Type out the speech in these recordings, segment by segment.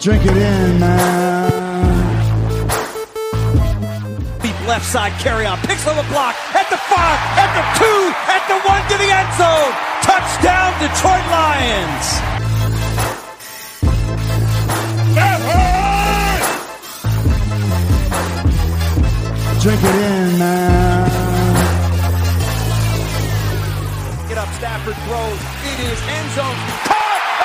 Drink it in, man. Deep left side Kerryon. Picks up a block at the five, at the two, at the one to the end zone. Touchdown, Detroit Lions. Drink it in, man. Get up, Stafford throws. It is end zone. Caught!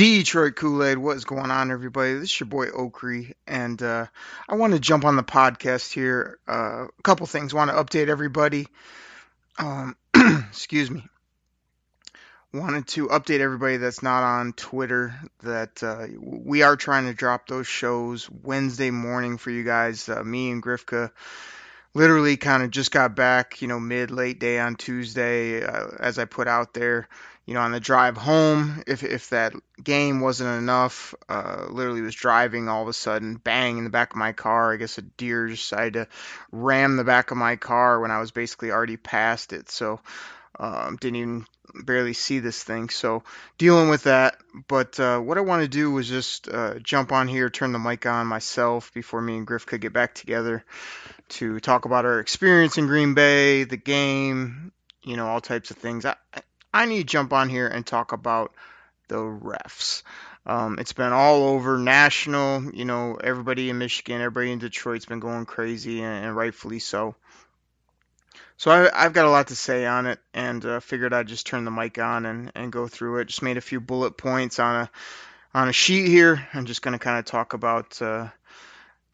Detroit Kool-Aid, what's going on, everybody? This is your boy Okrie, and uh, I want to jump on the podcast here. Uh, a couple things. want to update everybody. Um, excuse me. Wanted to update everybody that's not on Twitter that uh, we are trying to drop those shows Wednesday morning for you guys. Uh, me and Grifka literally kind of just got back, you know, mid late day on Tuesday, uh, as I put out there, you know, on the drive home. If if that game wasn't enough, uh, literally was driving all of a sudden, bang in the back of my car. I guess a deer decided to ram the back of my car when I was basically already past it. So um, didn't even barely see this thing. So dealing with that. But uh, what I want to do was just uh, jump on here, turn the mic on myself before me and Griff could get back together to talk about our experience in Green Bay, the game, you know, all types of things. I, I need to jump on here and talk about the refs. Um, it's been all over national, you know, everybody in Michigan, everybody in Detroit's been going crazy, and, and rightfully so. So I, I've got a lot to say on it, and uh, figured I'd just turn the mic on and, and go through it. Just made a few bullet points on a on a sheet here. I'm just going to kind of talk about uh,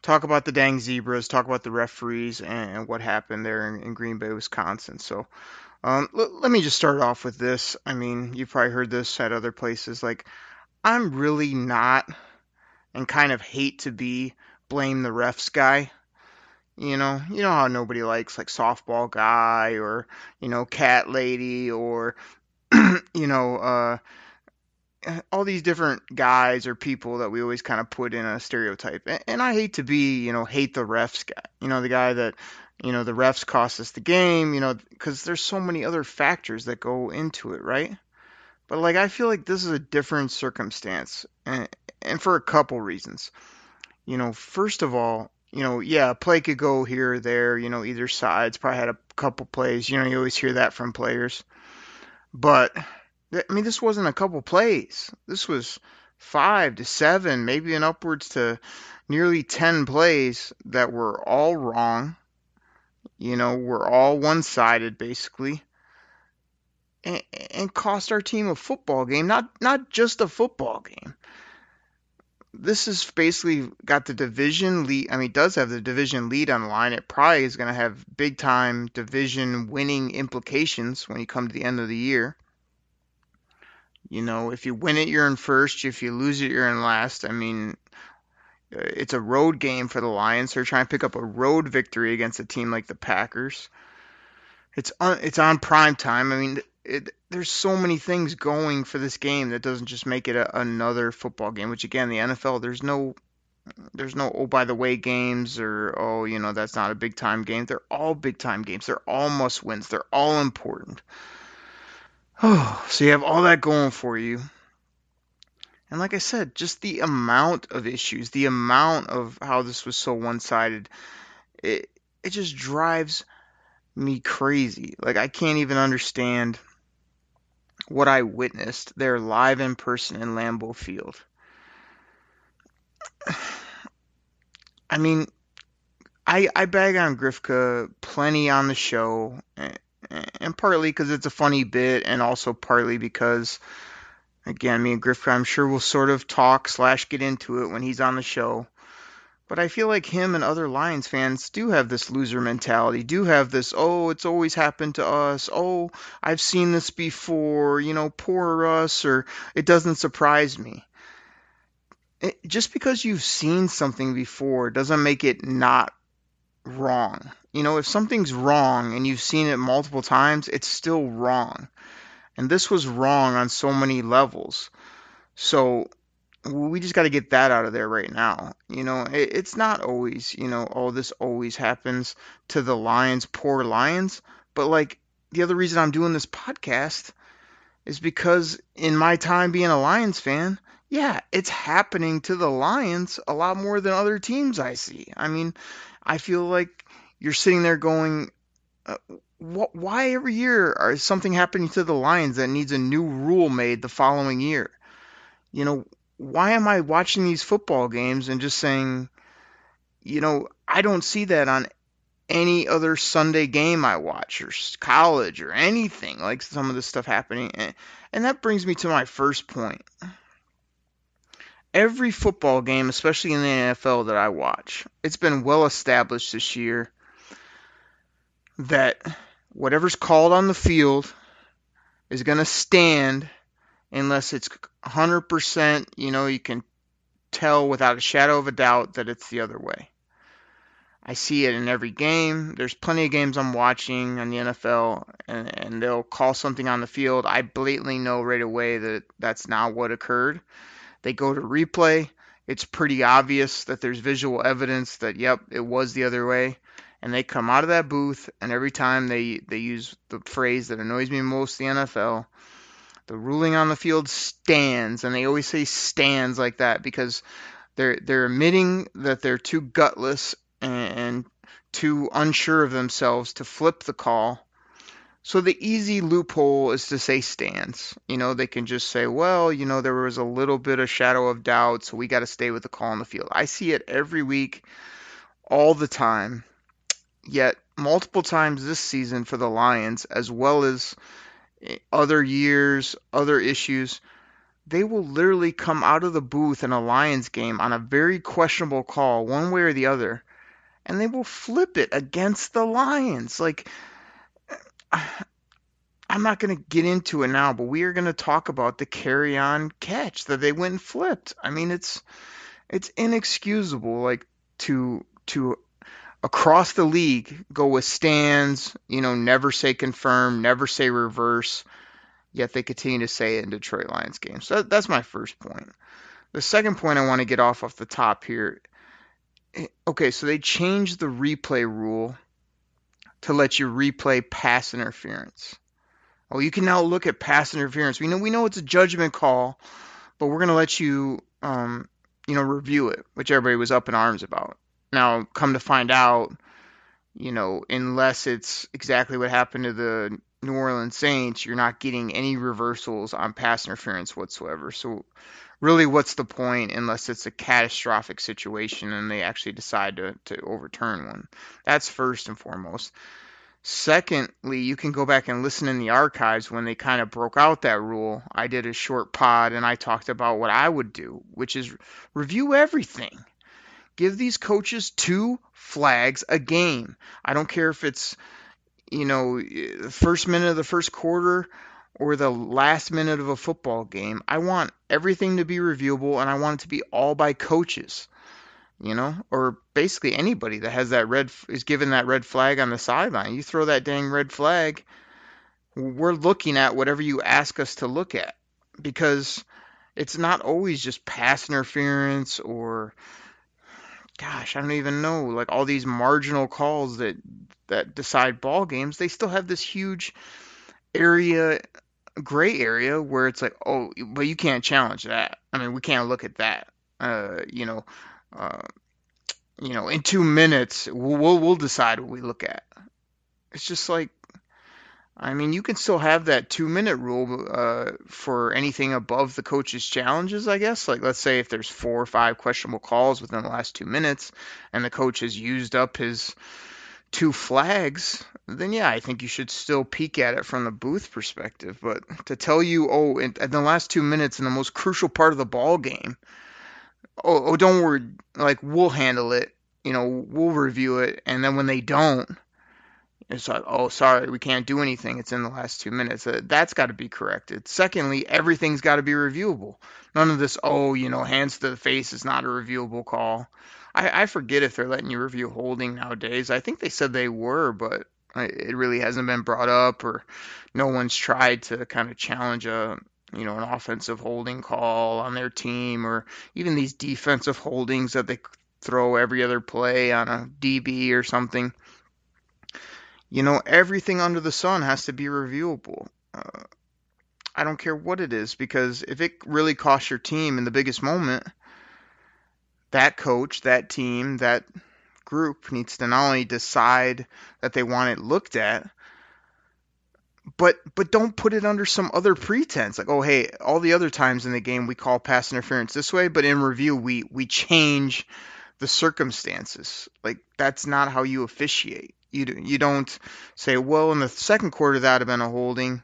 talk about the dang zebras, talk about the referees, and, and what happened there in, in Green Bay, Wisconsin. So um, l- let me just start off with this. I mean, you've probably heard this at other places. Like, I'm really not, and kind of hate to be blame the refs guy. You know, you know how nobody likes like softball guy or you know cat lady or you know uh, all these different guys or people that we always kind of put in a stereotype. And, and I hate to be you know hate the refs guy. You know the guy that you know the refs cost us the game. You know because there's so many other factors that go into it, right? But like I feel like this is a different circumstance, and, and for a couple reasons. You know, first of all, you know, yeah, a play could go here or there, you know, either side's probably had a couple plays. You know, you always hear that from players. But, I mean, this wasn't a couple plays. This was five to seven, maybe an upwards to nearly 10 plays that were all wrong. You know, were all one sided, basically. And, cost our team a football game, not not just a football game this is basically got the division lead. I mean, does have the division lead on the line. It probably is going to have big time division winning implications when you come to the end of the year. You know, if you win it, you're in first. If you lose it, you're in last. I mean, Uh, it's a road game for the Lions. They're trying to pick up a road victory against a team like the Packers. It's on, it's on prime time. I mean, it, there's so many things going for this game that doesn't just make it a, another football game. Which again, the NFL, there's no, there's no oh by the way games or oh you know that's not a big time game. They're all big time games. They're all must wins. They're all important. Oh, so you have all that going for you. And like I said, just the amount of issues, the amount of how this was so one sided, it it just drives me crazy. Like I can't even understand what I witnessed there live in person in Lambeau Field. I mean, I I bag on Grifka plenty on the show, and partly because it's a funny bit, and also partly because, again, me and Grifka, I'm sure we'll sort of talk slash get into it when he's on the show. But I feel like him and other Lions fans do have this loser mentality, do have this, oh, it's always happened to us. Oh, I've seen this before, you know, poor us, or it doesn't surprise me. It, just because you've seen something before doesn't make it not wrong. You know, if something's wrong and you've seen it multiple times, it's still wrong. And this was wrong on so many levels. So we just got to get that out of there right now. You know, it, it's not always, you know, oh, this always happens to the Lions, poor Lions. But like the other reason I'm doing this podcast is because in my time being a Lions fan, yeah, it's happening to the Lions a lot more than other teams I see. I mean, I feel like you're sitting there going, uh, wh- why every year is something happening to the Lions that needs a new rule made the following year? You know, why am I watching these football games and just saying, you know, I don't see that on any other Sunday game I watch or college or anything like some of this stuff happening. And that brings me to my first point. Every football game, especially in the NFL that I watch, it's been well established this year that whatever's called on the field is going to stand unless it's 100%, you know, you can tell without a shadow of a doubt that it's the other way. I see it in every game. There's plenty of games I'm watching on the NFL, and, and they'll call something on the field. I blatantly know right away that that's not what occurred. They go to replay. It's pretty obvious that there's visual evidence that, yep, it was the other way. And they come out of that booth, and every time they, they use the phrase that annoys me most the NFL the ruling on the field stands, and they always say stands like that because they're they're admitting that they're too gutless and too unsure of themselves to flip the call. So the easy loophole is to say stands. You know, they can just say, well, you know, there was a little bit of shadow of doubt, so we got to stay with the call on the field. I see it every week, all the time. Yet multiple times this season for the Lions, as well as other years, other issues, they will literally come out of the booth in a Lions game on a very questionable call, one way or the other, and they will flip it against the Lions. Like, I'm not going to get into it now, but we are going to talk about the Kerryon catch that they went and flipped. I mean, it's it's inexcusable, like to to across the league go with stands, you know, never say confirm, never say reverse, yet they continue to say it in Detroit Lions games. So that's my first point. The second point I want to get off off the top here. Eh, okay, so they changed the replay rule to let you replay pass interference. Well, you can now look at pass interference. We know we know it's a judgment call, but we're going to let you, um, you know, review it, which everybody was up in arms about. Now, come to find out, you know, unless it's exactly what happened to the New Orleans Saints, you're not getting any reversals on pass interference whatsoever. So, really, what's the point unless it's a catastrophic situation and they actually decide to, to overturn one? That's first and foremost. Secondly, you can go back and listen in the archives when they kind of broke out that rule. I did a short pod and I talked about what I would do, which is review everything give these coaches two flags a game. I don't care if it's, you know, the first minute of the first quarter or the last minute of a football game. I want everything to be reviewable and I want it to be all by coaches, you know, or basically anybody that has that red is given that red flag on the sideline. You throw that dang red flag, we're looking at whatever you ask us to look at because it's not always just pass interference or gosh, I don't even know, like all these marginal calls that that decide ball games, they still have this huge area gray area where it's like, oh, but you can't challenge that. I mean, we can't look at that. Uh, you know, uh, you know, in two minutes, we'll, we'll we'll decide what we look at. It's just like I mean, you can still have that two minute rule uh, for anything above the coach's challenges, I guess. Like, let's say if there's four or five questionable calls within the last two minutes and the coach has used up his two flags, then yeah, I think you should still peek at it from the booth perspective. But to tell you, oh, in, in the last two minutes in the most crucial part of the ball game, oh, oh, don't worry, like, we'll handle it. You know, we'll review it. And then when they don't, it's like, oh, sorry, we can't do anything. It's in the last two minutes. Uh, that's got to be corrected. Secondly, everything's got to be reviewable. None of this, oh, you know, hands to the face is not a reviewable call. I, I forget if they're letting you review holding nowadays. I think they said they were, but it really hasn't been brought up, or no one's tried to kind of challenge a you know an offensive holding call on their team, or even these defensive holdings that they throw every other play on a DB or something. You know, everything under the sun has to be reviewable. Uh, I don't care what it is because if it really costs your team in the biggest moment, that coach, that team, that group needs to not only decide that they want it looked at, but but don't put it under some other pretense. Like oh hey all the other times in the game we call pass interference this way but in review we we change the circumstances. Like that's not how you officiate you you don't say well in the second quarter that would have been a holding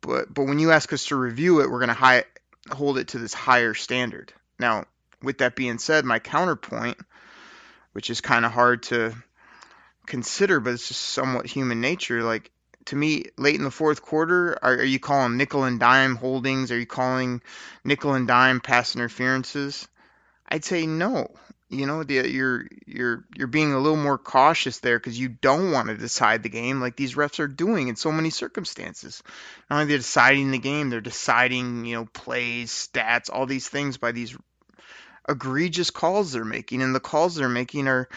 but but when you ask us to review it we're going to high, hold it to this higher standard now with that being said my counterpoint which is kind of hard to consider, but it's just somewhat human nature. Like to me, late in the fourth quarter, are, are, you calling nickel and dime holdings? Are you calling nickel and dime pass interferences? I'd say no. You know, the, you're you're you're being a little more cautious there because you don't want to decide the game like these refs are doing in so many circumstances. Not only they're deciding the game, they're deciding you know plays, stats, all these things by these egregious calls they're making, and the calls they're making are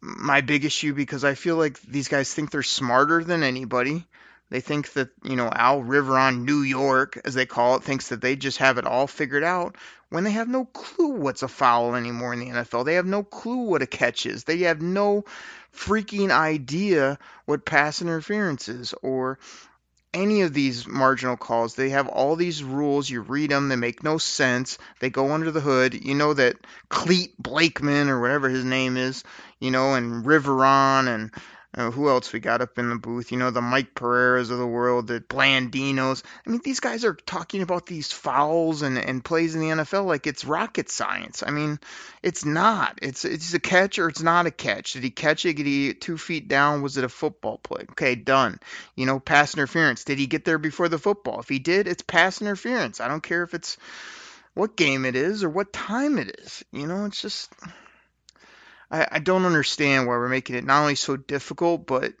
my big issue because I feel like these guys think they're smarter than anybody. They think that, you know, Al Riveron, New York, as they call it, thinks that they just have it all figured out when they have no clue what's a foul anymore in the NFL. They have no clue what a catch is. They have no freaking idea what pass interference is or any of these marginal calls. They have all these rules. You read them, they make no sense. They go under the hood. You know that Clete Blakeman or whatever his name is, you know, and Riveron and uh, who else we got up in the booth? You know, the Mike Pereiras of the world, the Blandinos. I mean, these guys are talking about these fouls and, and plays in the NFL like it's rocket science. I mean, it's not. It's it's a catch or it's not a catch. Did he catch it? Did he two feet down? Was it a football play? Okay, done. You know, pass interference. Did he get there before the football? If he did, it's pass interference. I don't care if it's what game it is or what time it is. You know, it's just I, I don't understand why we're making it not only so difficult, but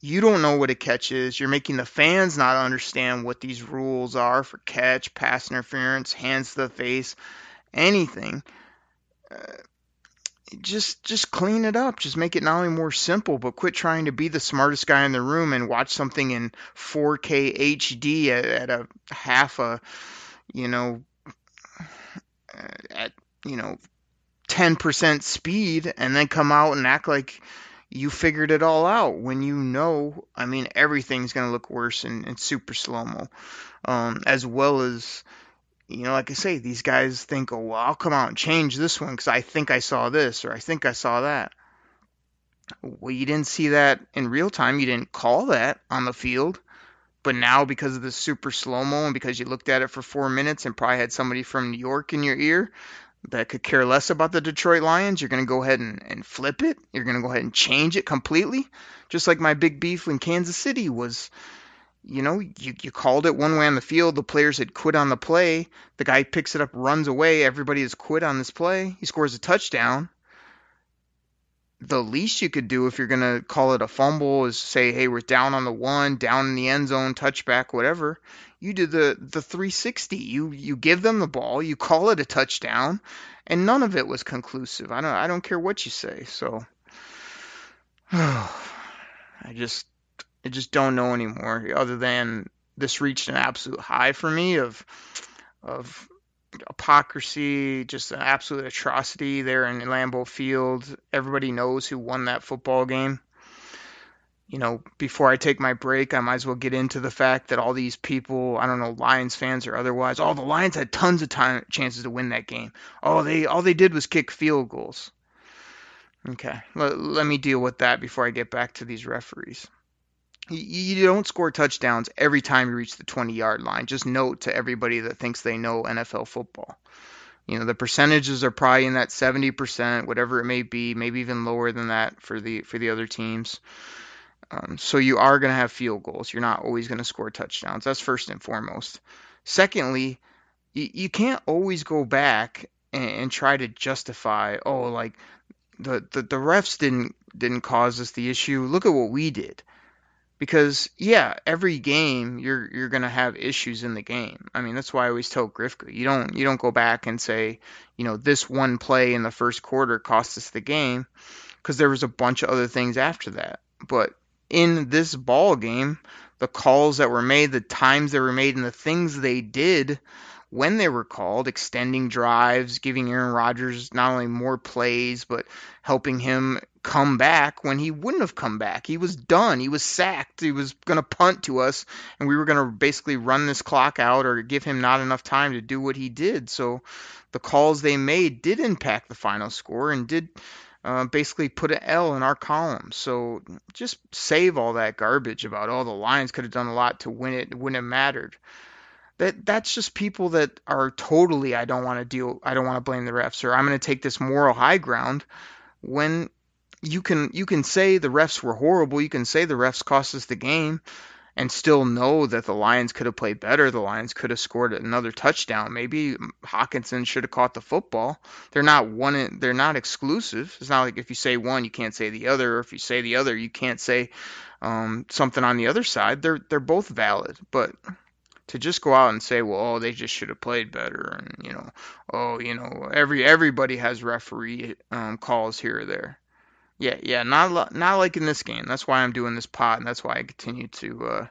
you don't know what a catch is. You're making the fans not understand what these rules are for catch, pass interference, hands to the face, anything. Uh, just just clean it up. Just make it not only more simple, but quit trying to be the smartest guy in the room and watch something in 4K HD at, at a half a, you know, at you know 10% speed and then come out and act like you figured it all out when you know, I mean, everything's going to look worse in, in super slow mo. Um, as well as, you know, like I say, these guys think, oh, well, I'll come out and change this one because I think I saw this or I think I saw that. Well, you didn't see that in real time. You didn't call that on the field. But now, because of the super slow mo and because you looked at it for four minutes and probably had somebody from New York in your ear, that could care less about the Detroit Lions, you're going to go ahead and, and flip it. You're going to go ahead and change it completely. Just like my big beef in Kansas City was, you know, you, you called it one way on the field. The players had quit on the play. The guy picks it up, runs away. Everybody has quit on this play. He scores a touchdown. The least you could do if you're going to call it a fumble is say, hey, we're down on the one, down in the end zone, touchback, whatever you do the the 360. You you give them the ball, you call it a touchdown, and none of it was conclusive. I don't I don't care what you say. So I just I just don't know anymore. Other than this reached an absolute high for me of of hypocrisy, just an absolute atrocity there in Lambeau Field. Everybody knows who won that football game you know, before I take my break, I might as well get into the fact that all these people, I don't know, Lions fans or otherwise, all oh, the Lions had tons of time chances to win that game. Oh, they all they did was kick field goals. Okay, let, let me deal with that before I get back to these referees. You, you don't score touchdowns every time you reach the 20 yard line. Just note to everybody that thinks they know NFL football. You know, the percentages are probably in that 70%, whatever it may be, maybe even lower than that for the for the other teams. Um, so you are going to have field goals. You're not always going to score touchdowns. That's first and foremost. Secondly, you, you can't always go back and, and try to justify, oh, like the, the the refs didn't didn't cause us the issue. Look at what we did. Because yeah, every game you're you're gonna have issues in the game. I mean that's why I always tell Grifka you don't you don't go back and say you know this one play in the first quarter cost us the game because there was a bunch of other things after that. But in this ball game, the calls that were made, the times that were made, and the things they did when they were called, extending drives, giving Aaron Rodgers not only more plays, but helping him come back when he wouldn't have come back. He was done. He was sacked. He was going to punt to us, and we were going to basically run this clock out or give him not enough time to do what he did. So the calls they made did impact the final score and did uh, basically put an L in our column. So just save all that garbage about oh the Lions could have done a lot to win it. when It wouldn't have mattered. That that's just people that are totally I don't want to deal. I don't want to blame the refs or I'm going to take this moral high ground when you can you can say the refs were horrible. You can say the refs cost us the game and still know that the Lions could have played better. The Lions could have scored another touchdown. Maybe Hockenson should have caught the football. They're not one. They're not exclusive. It's not like if you say one, you can't say the other, or if you say the other, you can't say um, something on the other side. They're they're both valid, but to just go out and say, well, oh, they just should have played better, and you know, oh, you know, every everybody has referee um, calls here or there. Yeah, yeah, not not like in this game. That's why I'm doing this pod, and that's why I continue to uh,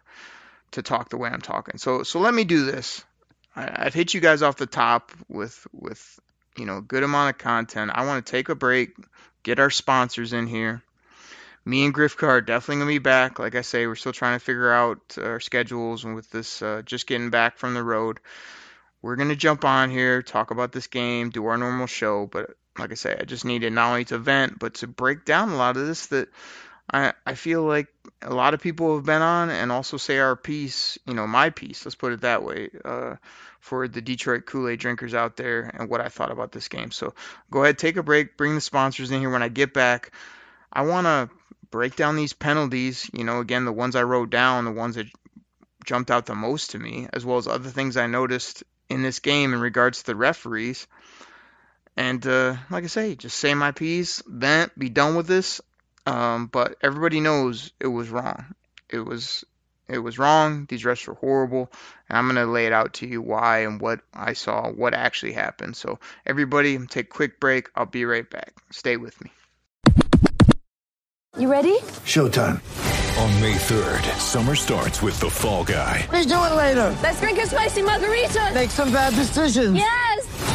to talk the way I'm talking. So so let me do this. I, I've hit you guys off the top with with you know a good amount of content. I want to take a break, get our sponsors in here. Me and Griff are definitely gonna be back. Like I say, we're still trying to figure out our schedules, and with this uh, just getting back from the road, we're gonna jump on here, talk about this game, do our normal show. But like I say, I just needed not only to vent, but to break down a lot of this that I, I feel like a lot of people have been on and also say our piece, you know, my piece, let's put it that way, uh, for the Detroit Kool Aid drinkers out there and what I thought about this game. So go ahead, take a break, bring the sponsors in here. When I get back, I want to break down these penalties, you know, again, the ones I wrote down, the ones that jumped out the most to me, as well as other things I noticed in this game in regards to the referees. And uh, like I say, just say my piece, vent, be done with this. Um, but everybody knows it was wrong. It was it was wrong. These refs were horrible, and I'm gonna lay it out to you why and what I saw, what actually happened. So everybody, take a quick break. I'll be right back. Stay with me. You ready? Showtime. On May 3rd, summer starts with The Fall Guy. Let's do it later. Let's drink a spicy margarita. Make some bad decisions. Yes.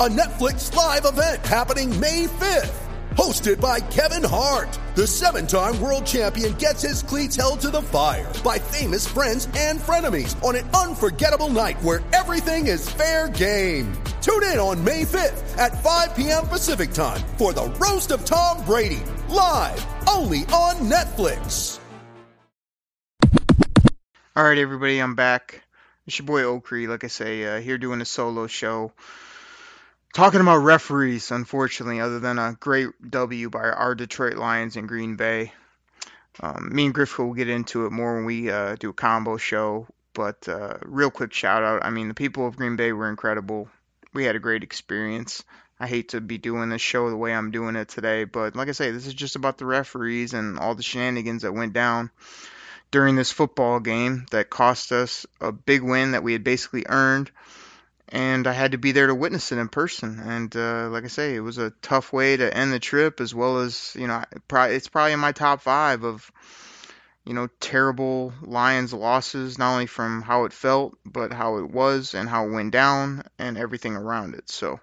a Netflix live event happening May 5th. Hosted by Kevin Hart, the seven time world champion gets his cleats held to the fire by famous friends and frenemies on an unforgettable night where everything is fair game. Tune in on May 5th at 5 p.m. Pacific time for the Roast of Tom Brady, live only on Netflix. All right, everybody, I'm back. It's your boy Okrie, like I say, uh, here doing a solo show. Talking about referees, unfortunately, other than a great W by our Detroit Lions in Green Bay. Um, me and Griff will get into it more when we uh, do a combo show. But uh, real quick shout out. I mean, the people of Green Bay were incredible. We had a great experience. I hate to be doing this show the way I'm doing it today, but like I say, this is just about the referees and all the shenanigans that went down during this football game that cost us a big win that we had basically earned. And I had to be there to witness it in person. And uh, like I say, it was a tough way to end the trip, as well as you know, it's probably in my top five of you know terrible Lions losses, not only from how it felt, but how it was and how it went down and everything around it. So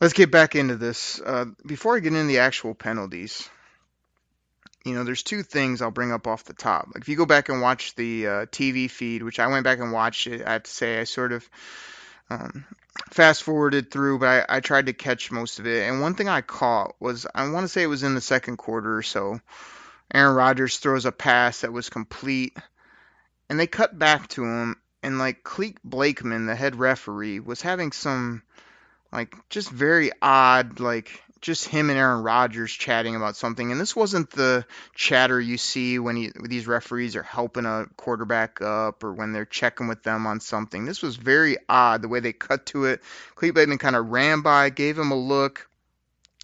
let's get back into this. Uh, before I get into the actual penalties, you know, there's two things I'll bring up off the top. Like if you go back and watch the uh, TV feed, which I went back and watched it, I have to say I sort of Um, fast forwarded through, but I, I tried to catch most of it. And one thing I caught was I want to say it was in the second quarter or so. Aaron Rodgers throws a pass that was complete, and they cut back to him, and like Cleek Blakeman, the head referee, was having some like just very odd like just him and Aaron Rodgers chatting about something. And this wasn't the chatter you see when he, these referees are helping a quarterback up or when they're checking with them on something. This was very odd the way they cut to it. Clete Blakeman kind of ran by, gave him a look,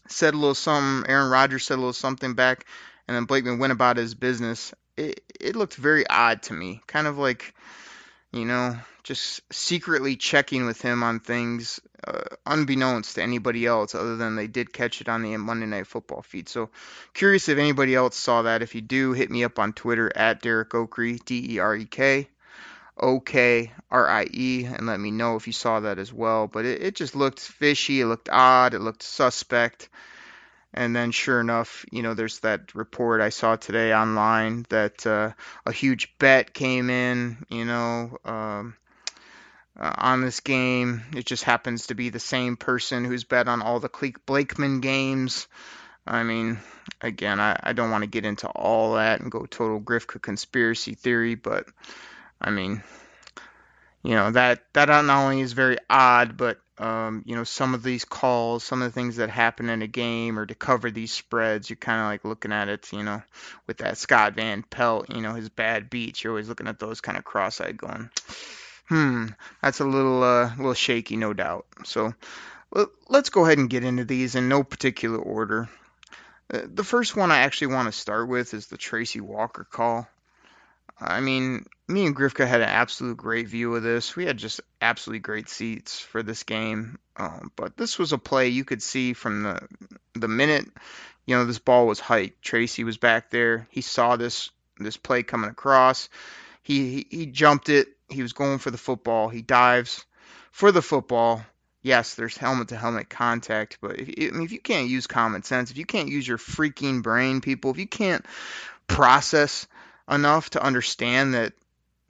said a little something. Aaron Rodgers said a little something back, and then Blakeman went about his business. It, it looked very odd to me, kind of like, you know, just secretly checking with him on things uh, unbeknownst to anybody else other than they did catch it on the Monday Night Football feed. So curious if anybody else saw that. If you do, hit me up on Twitter at Derek Okrie, D E R E K O K R I E, and let me know if you saw that as well. But it, it just looked fishy, it looked odd, it looked suspect. And then, sure enough, you know, there's that report I saw today online that uh, a huge bet came in, you know, um, uh, on this game. It just happens to be the same person who's bet on all the Clete Blakeman games. I mean, again, I, I don't want to get into all that and go total Grifka conspiracy theory, but I mean, you know that that not only is very odd, but um, you know some of these calls, some of the things that happen in a game, or to cover these spreads, you're kind of like looking at it, you know, with that Scott Van Pelt, you know, his bad beats. You're always looking at those kind of cross-eyed, going, Hmm, that's a little uh, little shaky, no doubt. So let's go ahead and get into these in no particular order. Uh, the first one I actually want to start with is the Tracy Walker call. I mean, me and Grifka had an absolute great view of this. We had just absolutely great seats for this game. Um, but this was a play you could see from the the minute you know this ball was hiked. Tracy was back there. He saw this this play coming across. He he, he jumped it he was going for the football. He dives for the football. Yes, there's helmet to helmet contact, but if, I mean, if you can't use common sense, if you can't use your freaking brain, people, if you can't process enough to understand that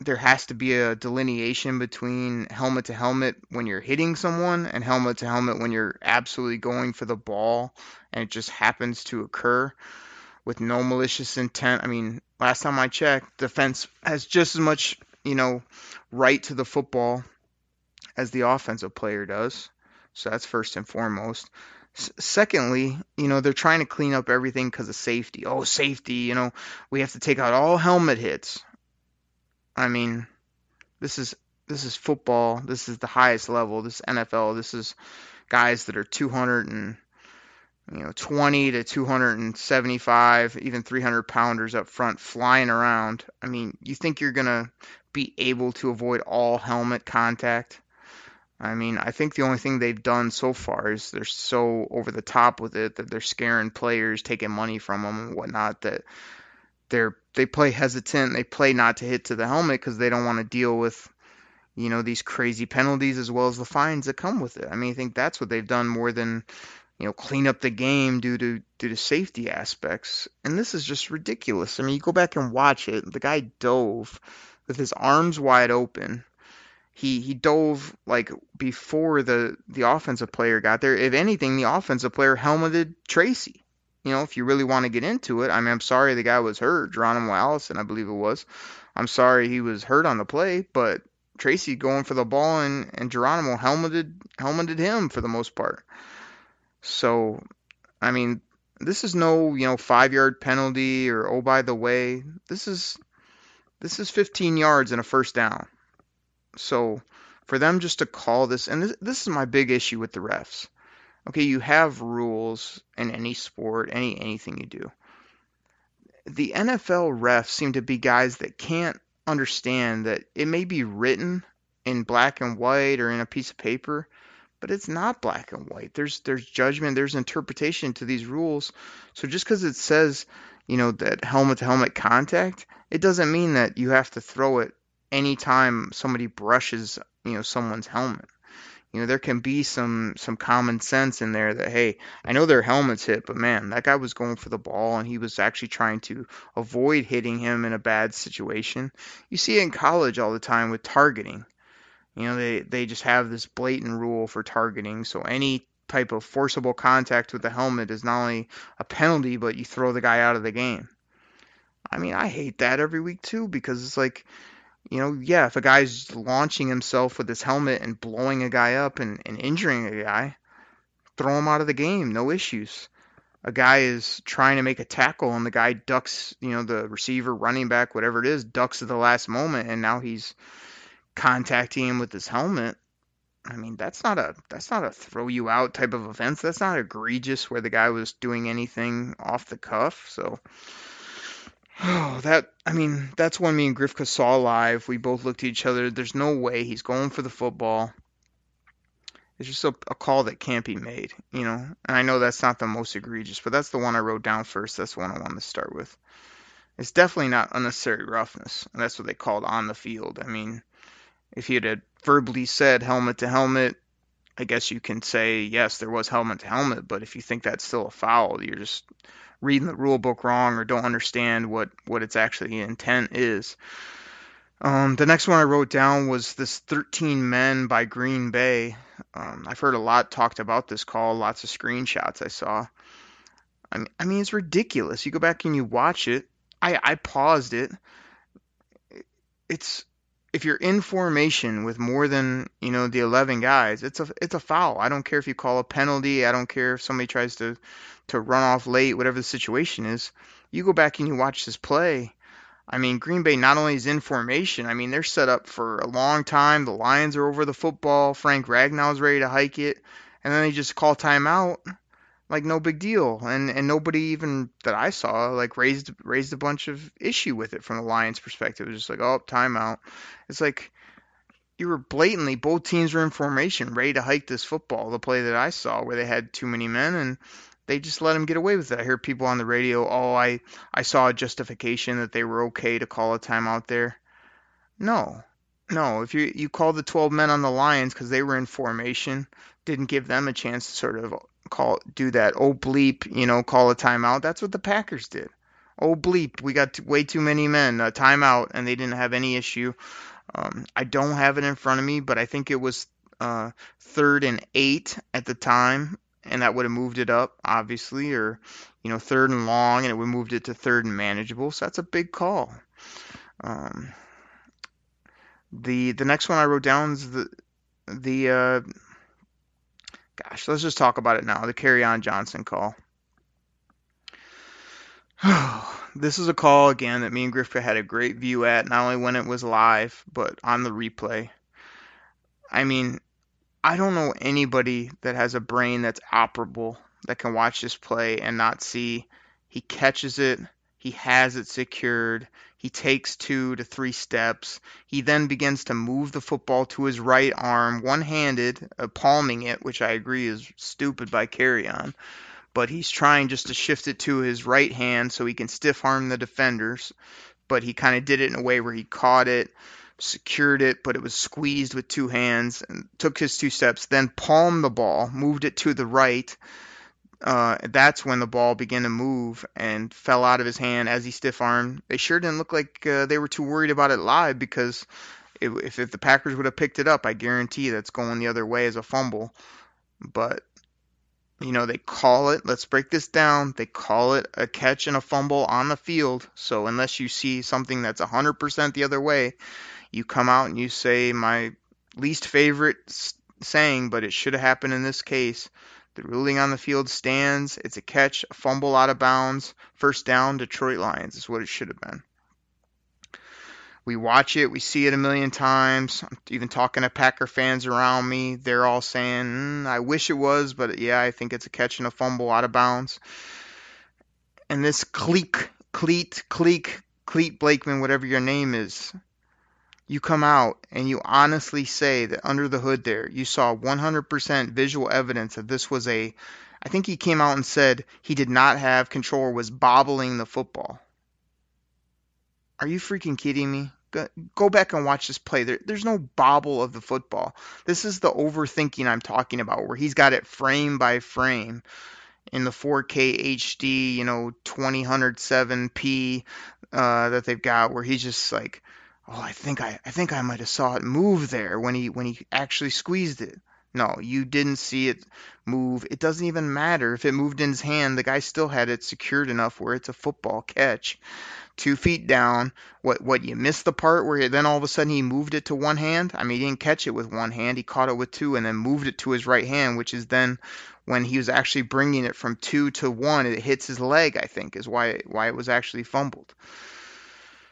there has to be a delineation between helmet to helmet when you're hitting someone and helmet to helmet when you're absolutely going for the ball and it just happens to occur with no malicious intent. I mean, last time I checked, defense has just as much you know, right to the football as the offensive player does. So that's first and foremost. Secondly, you know, they're trying to clean up everything because of safety. Oh, safety, you know, we have to take out all helmet hits. I mean, this is this is football. This is the highest level. This NFL. This is guys that are 200 and you know 20 to 275, even 300 pounders up front flying around. I mean, you think you're gonna be able to avoid all helmet contact. I mean, I think the only thing they've done so far is they're so over the top with it that they're scaring players, taking money from them and whatnot. That they're they play hesitant. They play not to hit to the helmet because they don't want to deal with you know these crazy penalties as well as the fines that come with it. I mean, I think that's what they've done more than you know clean up the game due to due to safety aspects. And this is just ridiculous. I mean, you go back and watch it. The guy dove with his arms wide open. He he dove like before the the offensive player got there. If anything, the offensive player helmeted Tracy. You know, if you really want to get into it, I mean, I'm sorry the guy was hurt, Geronimo Allison, I believe it was. I'm sorry he was hurt on the play, but Tracy going for the ball and, and Geronimo helmeted helmeted him for the most part. So, I mean, this is no you know five yard penalty or oh by the way, this is this is 15 yards and a first down. So for them just to call this, and this, this is my big issue with the refs. Okay, you have rules in any sport, any anything you do. The NFL refs seem to be guys that can't understand that it may be written in black and white or in a piece of paper, but it's not black and white. There's there's judgment, there's interpretation to these rules. So just because it says, you know, that helmet to helmet contact, it doesn't mean that you have to throw it anytime somebody brushes, you know, someone's helmet. You know, there can be some some common sense in there that hey, I know their helmet's hit, but man, that guy was going for the ball and he was actually trying to avoid hitting him in a bad situation. You see it in college all the time with targeting. You know, they they just have this blatant rule for targeting. So any type of forcible contact with the helmet is not only a penalty, but you throw the guy out of the game. I mean, I hate that every week too because it's like, you know, yeah, if a guy's launching himself with his helmet and blowing a guy up and, and injuring a guy, throw him out of the game, no issues. A guy is trying to make a tackle and the guy ducks, you know, the receiver, running back, whatever it is, ducks at the last moment and now he's contacting him with his helmet. I mean, that's not a that's not a throw you out type of offense. That's not egregious where the guy was doing anything off the cuff. So Oh, that I mean, that's when me and Grifka saw live. We both looked at each other. There's no way he's going for the football. It's just a, a, call that can't be made, you know. And I know that's not the most egregious, but that's the one I wrote down first. That's the one I wanted to start with. It's definitely not unnecessary roughness, and that's what they called on the field. I mean, if he had verbally said helmet to helmet, I guess you can say yes, there was helmet to helmet. But if you think that's still a foul, you're just reading the rule book wrong or don't understand what what its actually intent is. Um, the next one I wrote down was this 13 men by Green Bay. Um, I've heard a lot talked about this call, lots of screenshots I saw. I mean, I mean, it's ridiculous. You go back and you watch it. I, I paused it. It's if you're in formation with more than you know the 11 guys, it's a it's a foul. I don't care if you call a penalty. I don't care if somebody tries to to run off late, whatever the situation is. You go back and you watch this play. I mean, Green Bay not only is in formation, I mean, they're set up for a long time. The Lions are over the football. Frank Ragnow's ready to hike it. And then they just call timeout. Like no big deal. And and nobody even that I saw like raised raised a bunch of issue with it from the Lions perspective. It was just like, oh, timeout. It's like you were blatantly both teams were in formation, ready to hike this football. The play that I saw where they had too many men and they just let him get away with it. I hear people on the radio, "Oh, I I saw a justification that they were okay to call a timeout there." No, no. If you you call the 12 men on the Lions because they were in formation, didn't give them a chance to sort of call do that. Oh bleep, you know, call a timeout. That's what the Packers did. Oh bleep, we got way too many men. A timeout, and they didn't have any issue. Um, I don't have it in front of me, but I think it was uh, third and eight at the time and that would have moved it up, obviously, or you know, third and long, and it would have moved it to third and manageable. So that's a big call. Um, the the next one I wrote down is the the uh, gosh, let's just talk about it now. The Kerryon Johnson call. this is a call again that me and Griffith had a great view at, not only when it was live, but on the replay. I mean, I don't know anybody that has a brain that's operable that can watch this play and not see he catches it, he has it secured, he takes two to three steps. He then begins to move the football to his right arm, one handed, uh, palming it, which I agree is stupid by Kerryon. But he's trying just to shift it to his right hand so he can stiff arm the defenders. But he kind of did it in a way where he caught it, secured it, but it was squeezed with two hands, and took his two steps, then palmed the ball, moved it to the right. Uh, that's when the ball began to move and fell out of his hand as he stiff armed. They sure didn't look like uh, they were too worried about it live because if, if the Packers would have picked it up, I guarantee that's going the other way as a fumble. But you know, they call it, let's break this down. They call it a catch and a fumble on the field. So unless you see something that's 100% the other way, you come out and you say my least favorite saying, but it should have happened in this case. The ruling on the field stands. It's a catch, a fumble out of bounds, first down, Detroit Lions is what it should have been. We watch it, we see it a million times. I'm even talking to Packer fans around me, they're all saying, mm, "I wish it was, but yeah, I think it's a catch and a fumble out of bounds." And this Cleek, Cleet, Cleek, Cleet Blakeman, whatever your name is, you come out and you honestly say that under the hood there you saw 100% visual evidence that this was a I think he came out and said he did not have control or was bobbling the football. Are you freaking kidding me? Go, back and watch this play. There, there's no bobble of the football. This is the overthinking I'm talking about, where he's got it frame by frame in the 4K HD, you know, 2007p uh, that they've got, where he's just like, oh, I think I, I think I might have saw it move there when he when he actually squeezed it. No, you didn't see it move. It doesn't even matter if it moved in his hand. The guy still had it secured enough where it's a football catch, two feet down. What what you missed the part where then all of a sudden he moved it to one hand. I mean, he didn't catch it with one hand. He caught it with two and then moved it to his right hand, which is then when he was actually bringing it from two to one. It hits his leg. I think is why why it was actually fumbled.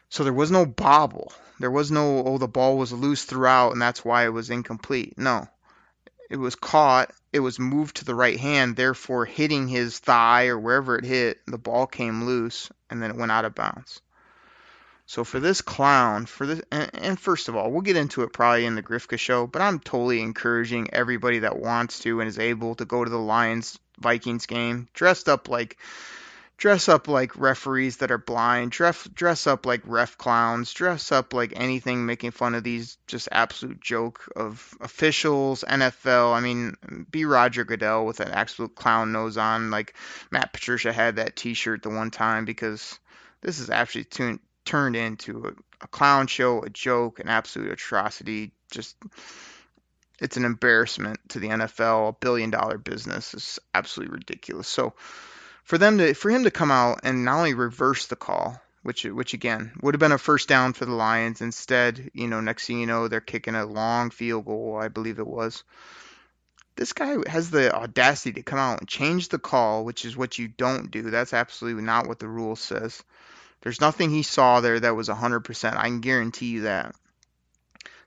So there was no bobble. There was no oh the ball was loose throughout and that's why it was incomplete. No it was caught, it was moved to the right hand, therefore hitting his thigh or wherever it hit, the ball came loose and then it went out of bounds. So for this clown, for this, and, and first of all, we'll get into it probably in the Grifka show, but I'm totally encouraging everybody that wants to and is able to go to the Lions Vikings game dressed up like dress up like referees that are blind, dress dress up like ref clowns, dress up like anything making fun of these just absolute joke of officials, NFL. I mean, be Roger Goodell with an absolute clown nose on, like Matt Patricia had that T-shirt the one time because this is actually turned turned into a, a clown show, a joke, an absolute atrocity. Just it's an embarrassment to the NFL, a billion dollar business. It's absolutely ridiculous. So for them to for him to come out and not only reverse the call, which which again would have been a first down for the Lions. Instead, you know, next thing you know, they're kicking a long field goal, I believe it was. This guy has the audacity to come out and change the call, which is what you don't do. That's absolutely not what the rule says. There's nothing he saw there that was 100%. I can guarantee you that.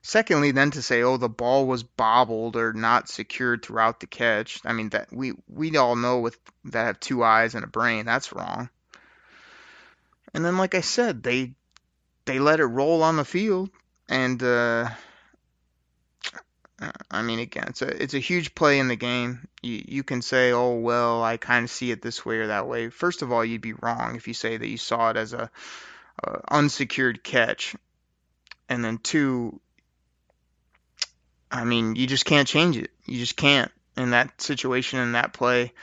Secondly, then to say, oh, the ball was bobbled or not secured throughout the catch. I mean, that we we all know with that have two eyes and a brain, that's wrong. And then, like I said, they they let it roll on the field, and uh, I mean, again, it's a it's a huge play in the game. You you can say, oh well, I kind of see it this way or that way. First of all, you'd be wrong if you say that you saw it as a, a unsecured catch, and then two, I mean, you just can't change it. You just can't in that situation in that play.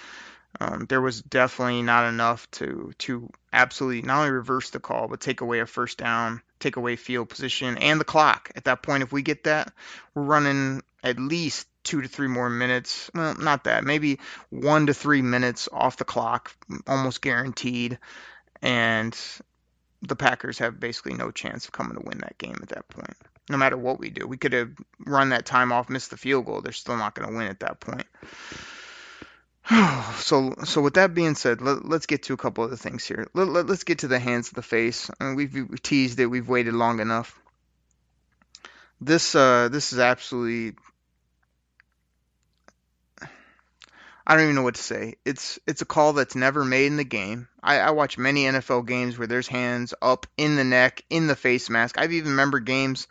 Um, there was definitely not enough to to absolutely not only reverse the call but take away a first down, take away field position and the clock. At that point, if we get that, we're running at least two to three more minutes. Well, not that, maybe one to three minutes off the clock, almost guaranteed. And the Packers have basically no chance of coming to win that game at that point no matter what we do. We could have run that time off, missed the field goal. They're still not going to win at that point. so, so with that being said, let, us get to a couple other things here. Let, us let, get to the hands of the face. I mean, we've, we've, teased it. We've waited long enough. This, uh, this is absolutely. I don't even know what to say. It's it's a call that's never made in the game. I, I watch many NFL games where there's hands up in the neck, in the face mask. I've even remember games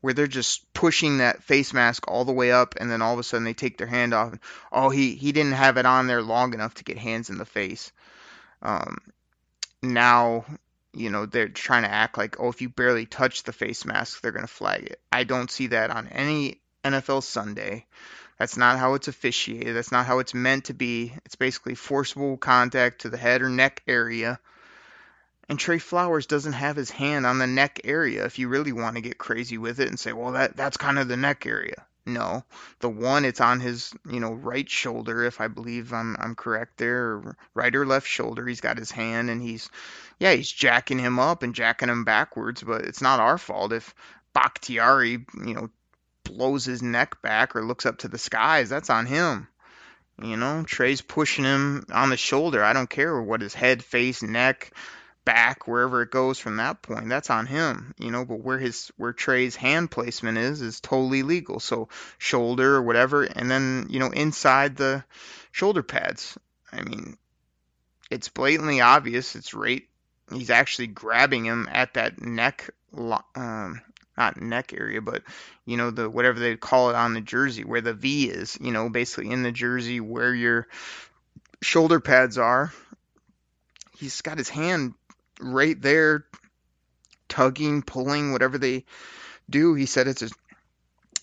where they're just pushing that face mask all the way up, and then all of a sudden they take their hand off. And, oh, he he didn't have it on there long enough to get hands in the face. Um, now, you know, they're trying to act like, oh, if you barely touch the face mask, they're gonna flag it. I don't see that on any NFL Sunday. That's not how it's officiated. That's not how it's meant to be. It's basically forcible contact to the head or neck area and Trey Flowers doesn't have his hand on the neck area if you really want to get crazy with it and say, well, that that's kind of the neck area. No, the one it's on his you know right shoulder if I believe I'm I'm correct there, right or left shoulder. He's got his hand and he's yeah he's jacking him up and jacking him backwards, but it's not our fault if Bakhtiari you know blows his neck back or looks up to the skies. That's on him. You know, Trey's pushing him on the shoulder. I don't care what his head, face, neck, back wherever it goes from that point that's on him you know but where his where trey's hand placement is is totally legal so shoulder or whatever and then you know inside the shoulder pads i mean it's blatantly obvious it's right he's actually grabbing him at that neck um not neck area but you know the whatever they call it on the jersey where the v is you know basically in the jersey where your shoulder pads are he's got his hand right there, tugging, pulling, whatever they do. He said it's a,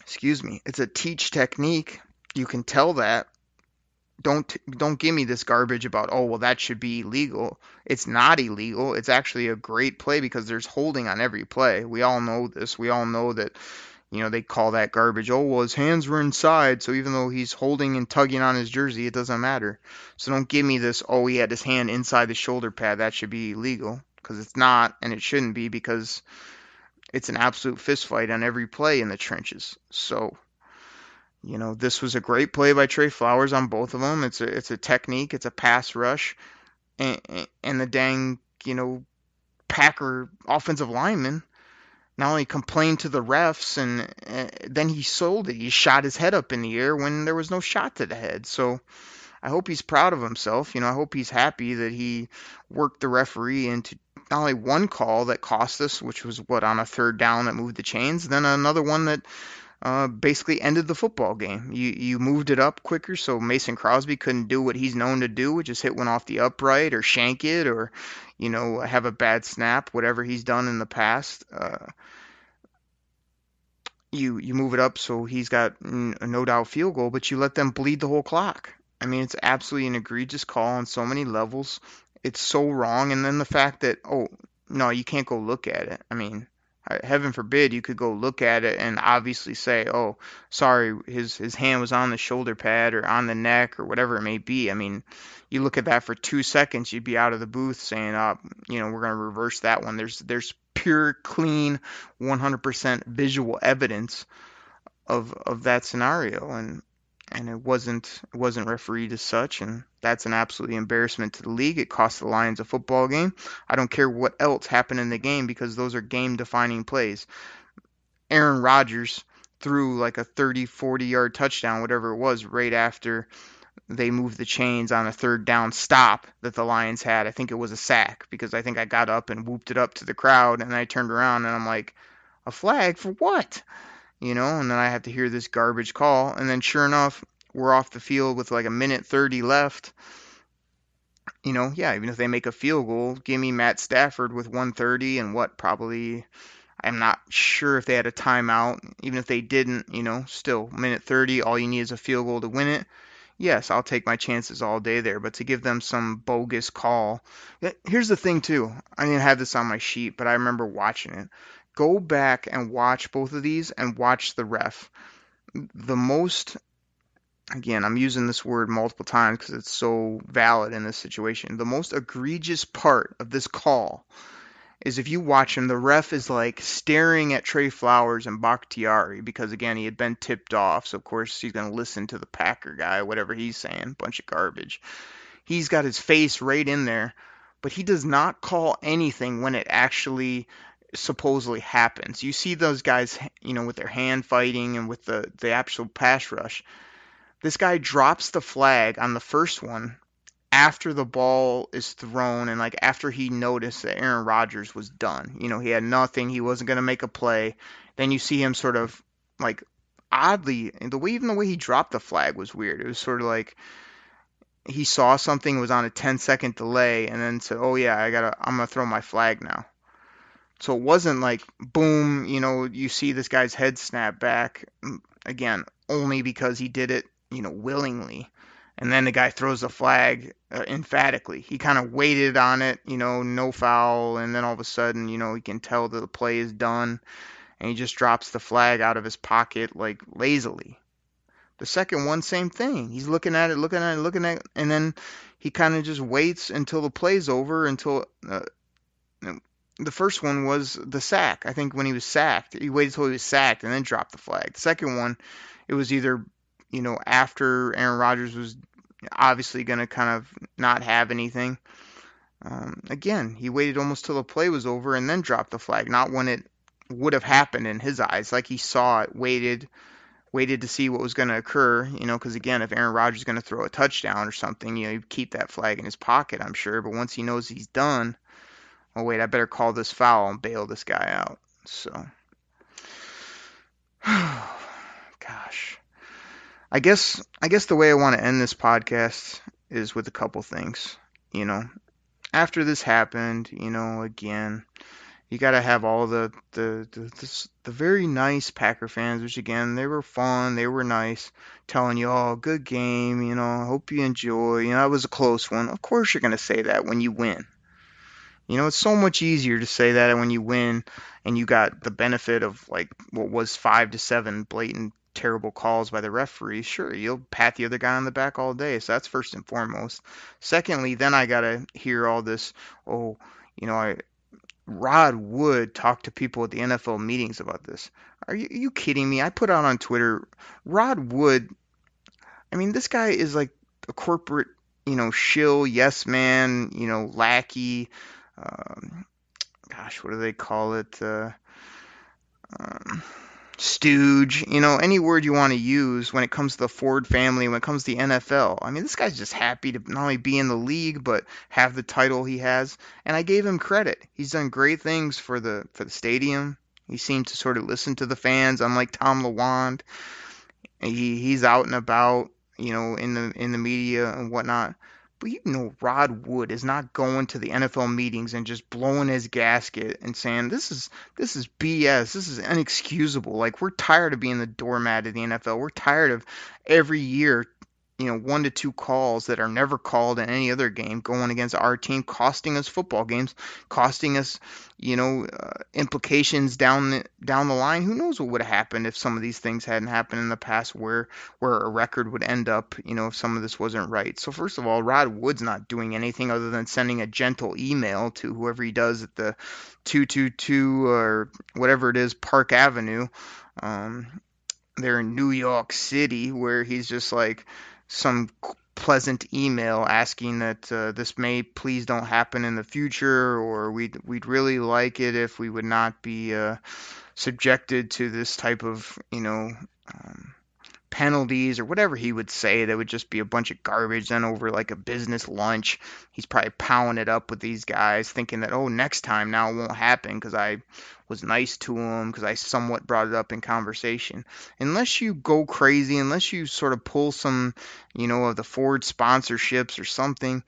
excuse me, it's a teach technique. You can tell that. Don't don't give me this garbage about oh well that should be illegal. It's not illegal. It's actually a great play because there's holding on every play. We all know this. We all know that you know they call that garbage. Oh well his hands were inside, so even though he's holding and tugging on his jersey, it doesn't matter. So don't give me this oh he had his hand inside the shoulder pad. That should be illegal because it's not and it shouldn't be because it's an absolute fist fight on every play in the trenches. So you know, this was a great play by Trey Flowers on both of them. It's a it's a technique, it's a pass rush, and, and the dang you know Packer offensive lineman not only complained to the refs and uh, then he sold it. He shot his head up in the air when there was no shot to the head. So I hope he's proud of himself. You know, I hope he's happy that he worked the referee into not only one call that cost us, which was what on a third down that moved the chains, then another one that uh, basically ended the football game. You you moved it up quicker, so Mason Crosby couldn't do what he's known to do, which is hit one off the upright or shank it or you know have a bad snap, whatever he's done in the past. Uh, you you move it up so he's got a no doubt field goal, but you let them bleed the whole clock. I mean, it's absolutely an egregious call on so many levels. It's so wrong, and then the fact that oh no, you can't go look at it. I mean, heaven forbid you could go look at it and obviously say, "Oh, sorry, his his hand was on the shoulder pad or on the neck or whatever it may be." I mean, you look at that for 2 seconds, you'd be out of the booth saying, "Oh, you know, we're going to reverse that one." There's there's pure clean 100% visual evidence of of that scenario and and it wasn't it wasn't refereed as such and that's an absolutely embarrassment to the league. It cost the lions a football game. I don't care what else happened in the game because those are game defining plays. Aaron rodgers threw like a 30 40 yard touchdown whatever it was right after they moved the chains on a third down stop that the lions had. I think it was a sack because i think i got up and whooped it up to the crowd and i turned around and i'm like a flag for what you know, and then I have to hear this garbage call. And then sure enough, we're off the field with like a minute 30 left. You know, yeah, even if they make a field goal, give me Matt Stafford with 130 and what probably I'm not sure if they had a timeout. Even if they didn't, you know, still minute 30, all you need is a field goal to win it. Yes, I'll take my chances all day there, but to give them some bogus call. Here's the thing too. I didn't have this on my sheet, but I remember watching it go back and watch both of these and watch the ref. The most, again, I'm using this word multiple times because it's so valid in this situation. The most egregious part of this call is if you watch him, the ref is like staring at Trey Flowers and Bakhtiari because again he had been tipped off, so of course he's gonna listen to the Packer guy, whatever he's saying, bunch of garbage. He's got his face right in there, but he does not call anything when it actually supposedly happens. You see those guys, you know, with their hand fighting and with the the actual pass rush. This guy drops the flag on the first one after the ball is thrown and like after he noticed that Aaron Rodgers was done. You know, he had nothing, he wasn't going to make a play. Then you see him sort of like oddly the way even the way he dropped the flag was weird. It was sort of like he saw something was on a 10 second delay and then said, "Oh yeah, I got to I'm going to throw my flag now." So it wasn't like boom, you know, you see this guy's head snap back mm, again only because he did it, you know, willingly. And then the guy throws the flag uh, emphatically. He kind of waited on it, you know, no foul, and then all of a sudden, you know, he can tell that the play is done, and he just drops the flag out of his pocket like lazily. The second one, same thing. He's looking at it, looking at it, looking at it, and then he kind of just waits until the play's over, until uh, the first one was the sack. I think when he was sacked, he waited until he was sacked and then dropped the flag. The second one, it was either, you know, after Aaron Rodgers was obviously going to kind of not have anything. Um, again, he waited almost till the play was over and then dropped the flag, not when it would have happened in his eyes. Like he saw it, waited, waited to see what was going to occur, you know, because again, if Aaron Rodgers is going to throw a touchdown or something, you know, he'd keep that flag in his pocket, I'm sure. But once he knows he's done, oh wait, I better call this foul and bail this guy out. So, gosh, I guess I guess the way I want to end this podcast is with a couple things. You know, after this happened, you know, again, you got to have all the the, the the the very nice Packer fans, which again they were fun, they were nice, telling you, "Oh, good game," you know, hope you enjoy. You know, it was a close one. Of course, you're gonna say that when you win. You know, it's so much easier to say that when you win and you got the benefit of like what was five to seven blatant terrible calls by the referee. Sure, you'll pat the other guy on the back all day. So that's first and foremost. Secondly, then I gotta hear all this. Oh, you know, I Rod Wood talked to people at the NFL meetings about this. Are you, are you kidding me? I put out on Twitter, Rod Wood. I mean, this guy is like a corporate, you know, shill, yes man, you know, lackey. Um, gosh, what do they call it? Uh, um, stooge, you know, any word you want to use when it comes to the Ford family, when it comes to the NFL. I mean, this guy's just happy to not only be in the league but have the title he has, and I gave him credit. He's done great things for the for the stadium. He seemed to sort of listen to the fans, unlike Tom Lewand. He he's out and about, you know, in the in the media and whatnot. But you know, Rod Wood is not going to the NFL meetings and just blowing his gasket and saying this is this is BS. This is inexcusable. Like we're tired of being the doormat of the NFL. We're tired of every year you know, one to two calls that are never called in any other game going against our team, costing us football games, costing us, you know, uh, implications down the down the line. Who knows what would have happened if some of these things hadn't happened in the past, where where a record would end up, you know, if some of this wasn't right. So first of all, Rod Wood's not doing anything other than sending a gentle email to whoever he does at the 222 or whatever it is, Park Avenue. Um, there in New York City, where he's just like some pleasant email asking that uh, this may please don't happen in the future, or we'd we'd really like it if we would not be uh, subjected to this type of you know um, penalties or whatever he would say that would just be a bunch of garbage. Then over like a business lunch, he's probably pounding it up with these guys, thinking that oh next time now it won't happen because I was nice to him because I somewhat brought it up in conversation. Unless you go crazy, unless you sort of pull some, you know, of the Ford sponsorships or something.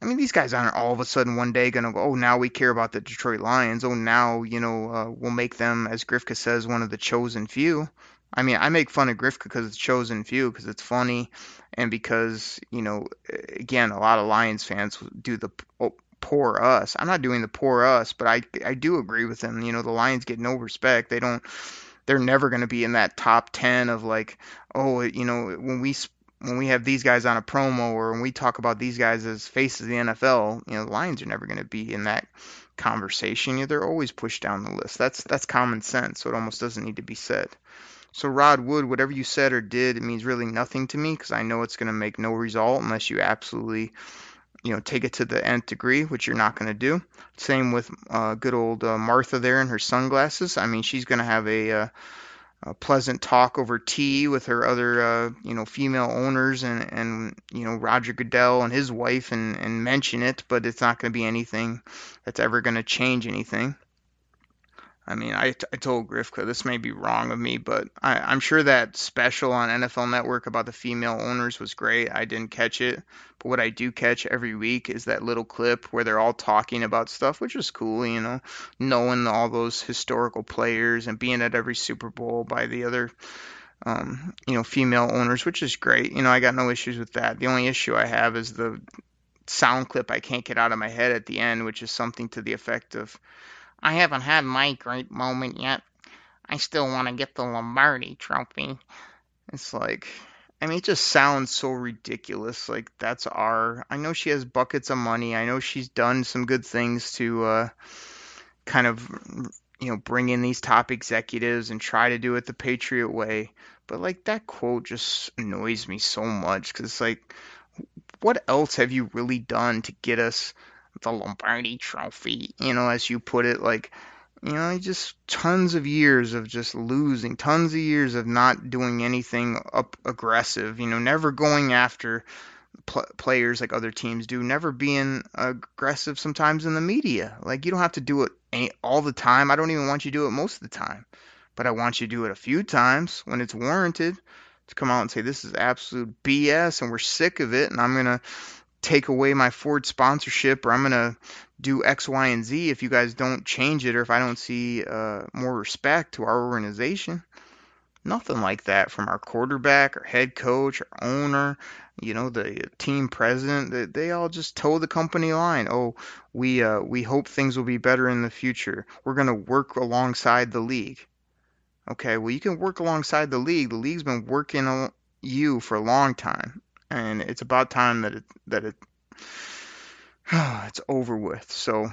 I mean, these guys aren't all of a sudden one day going to go, oh, now we care about the Detroit Lions. Oh, now, you know, uh, we'll make them, as Grifka says, one of the chosen few. I mean, I make fun of Grifka because it's chosen few, because it's funny, and because, you know, again, a lot of Lions fans do the oh, poor us. I'm not doing the poor us, but I I do agree with them. You know, the Lions get no respect. They don't. They're never going to be in that top ten of like, oh, you know, when we when we have these guys on a promo or when we talk about these guys as faces of the NFL, you know, the Lions are never going to be in that conversation. You know, they're always pushed down the list. That's that's common sense, so it almost doesn't need to be said. So Rod Wood, whatever you said or did, it means really nothing to me because I know it's going to make no result unless you absolutely you know, take it to the nth degree, which you're not going to do. Same with uh, good old uh, Martha there in her sunglasses. I mean, she's going to have a, uh, a, pleasant talk over tea with her other, uh, you know, female owners and, and you know, Roger Goodell and his wife and, and mention it, but it's not going to be anything that's ever going to change anything. I mean, I, I told Grifka this may be wrong of me, but I, am sure that special on NFL Network about the female owners was great. I didn't catch it, but what I do catch every week is that little clip where they're all talking about stuff, which is cool, you know, knowing all those historical players and being at every Super Bowl by the other, um, you know, female owners, which is great. You know, I got no issues with that. The only issue I have is the sound clip I can't get out of my head at the end, which is something to the effect of I haven't had my great moment yet. I still want to get the Lombardi trophy. It's like, I mean, it just sounds so ridiculous. Like, that's our. I know she has buckets of money. I know she's done some good things to uh, kind of, you know, bring in these top executives and try to do it the Patriot way. But, like, that quote just annoys me so much because it's like, what else have you really done to get us the Lombardi Trophy, you know, as you put it, like, you know, just tons of years of just losing, tons of years of not doing anything up aggressive, you know, never going after pl- players like other teams do, never being aggressive sometimes in the media. Like, you don't have to do it any- all the time. I don't even want you to do it most of the time, but I want you to do it a few times when it's warranted to come out and say this is absolute BS and we're sick of it and I'm going to take away my Ford sponsorship or I'm going to do X, Y, and Z if you guys don't change it or if I don't see uh, more respect to our organization. Nothing like that from our quarterback, our head coach, our owner, you know, the team president. They, they all just toe the company line. Oh, we uh, we hope things will be better in the future. We're going to work alongside the league. Okay, well, you can work alongside the league. The league's been working on you for a long time, and it's about time that it that it it's over with. So,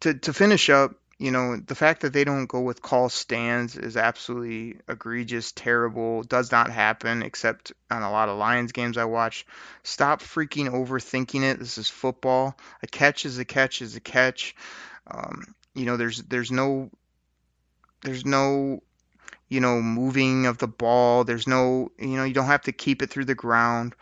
to to finish up, you know, the fact that they don't go with call stands is absolutely egregious, terrible, does not happen except on a lot of Lions games I watch. Stop freaking overthinking it. This is football. A catch is a catch is a catch. Um, you know, there's there's no there's no you know moving of the ball. There's no you know you don't have to keep it through the ground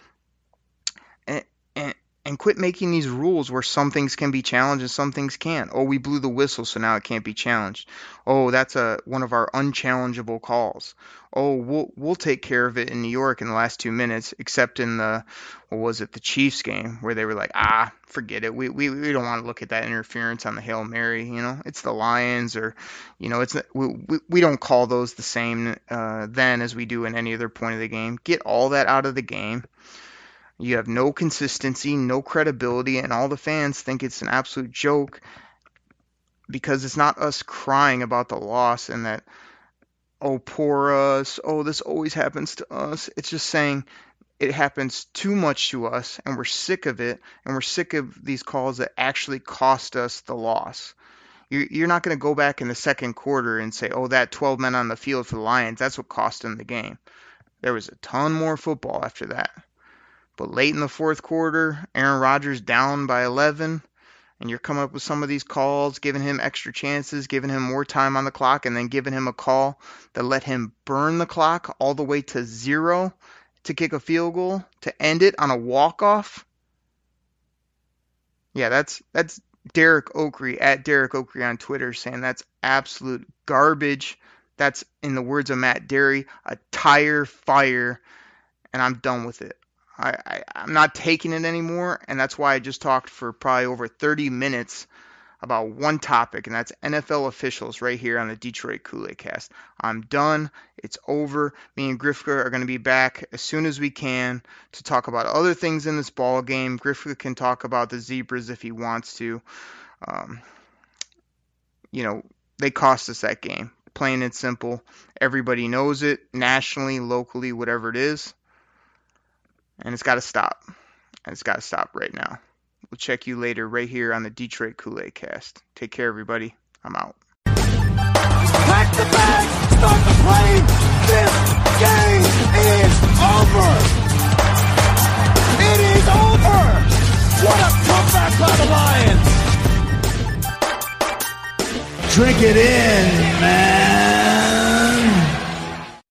and quit making these rules where some things can be challenged and some things can't. Oh, we blew the whistle, so now it can't be challenged. Oh, that's a one of our unchallengeable calls. Oh, we'll we'll take care of it in New York in the last two minutes, except in the what was it, the Chiefs game where they were like, ah, forget it. We we, we don't want to look at that interference on the hail mary. You know, it's the Lions, or you know, it's we we, we don't call those the same uh, then as we do in any other point of the game. Get all that out of the game you have no consistency, no credibility, and all the fans think it's an absolute joke because it's not us crying about the loss and that, oh, poor us, oh, this always happens to us. It's just saying it happens too much to us and we're sick of it and we're sick of these calls that actually cost us the loss. You're not going to go back in the second quarter and say, oh, that 12 men on the field for the Lions, that's what cost them the game. There was a ton more football after that. But late in the fourth quarter, Aaron Rodgers down by 11, and you're coming up with some of these calls, giving him extra chances, giving him more time on the clock, and then giving him a call that let him burn the clock all the way to zero to kick a field goal to end it on a walk off. Yeah, that's that's Derek Okrie at Derek Okrie on Twitter saying that's absolute garbage. That's in the words of Matt Dery, a tire fire, and I'm done with it. I, I I'm not taking it anymore, and that's why I just talked for probably over 30 minutes about one topic, and that's NFL officials right here on the Detroit Kool-Aid Cast. I'm done. It's over. Me and Grifka are going to be back as soon as we can to talk about other things in this ball game. Grifka can talk about the zebras if he wants to. Um, you know, they cost us that game. Plain and simple. Everybody knows it, nationally, locally, whatever it is and it's got to stop. And it's got to stop right now. We'll check you later right here on the Detroit Kool-Aid Cast. Take care, everybody. I'm out. Pack the bag, start the plane. This game is over. It is over. What a comeback by the Lions. Drink it in, man.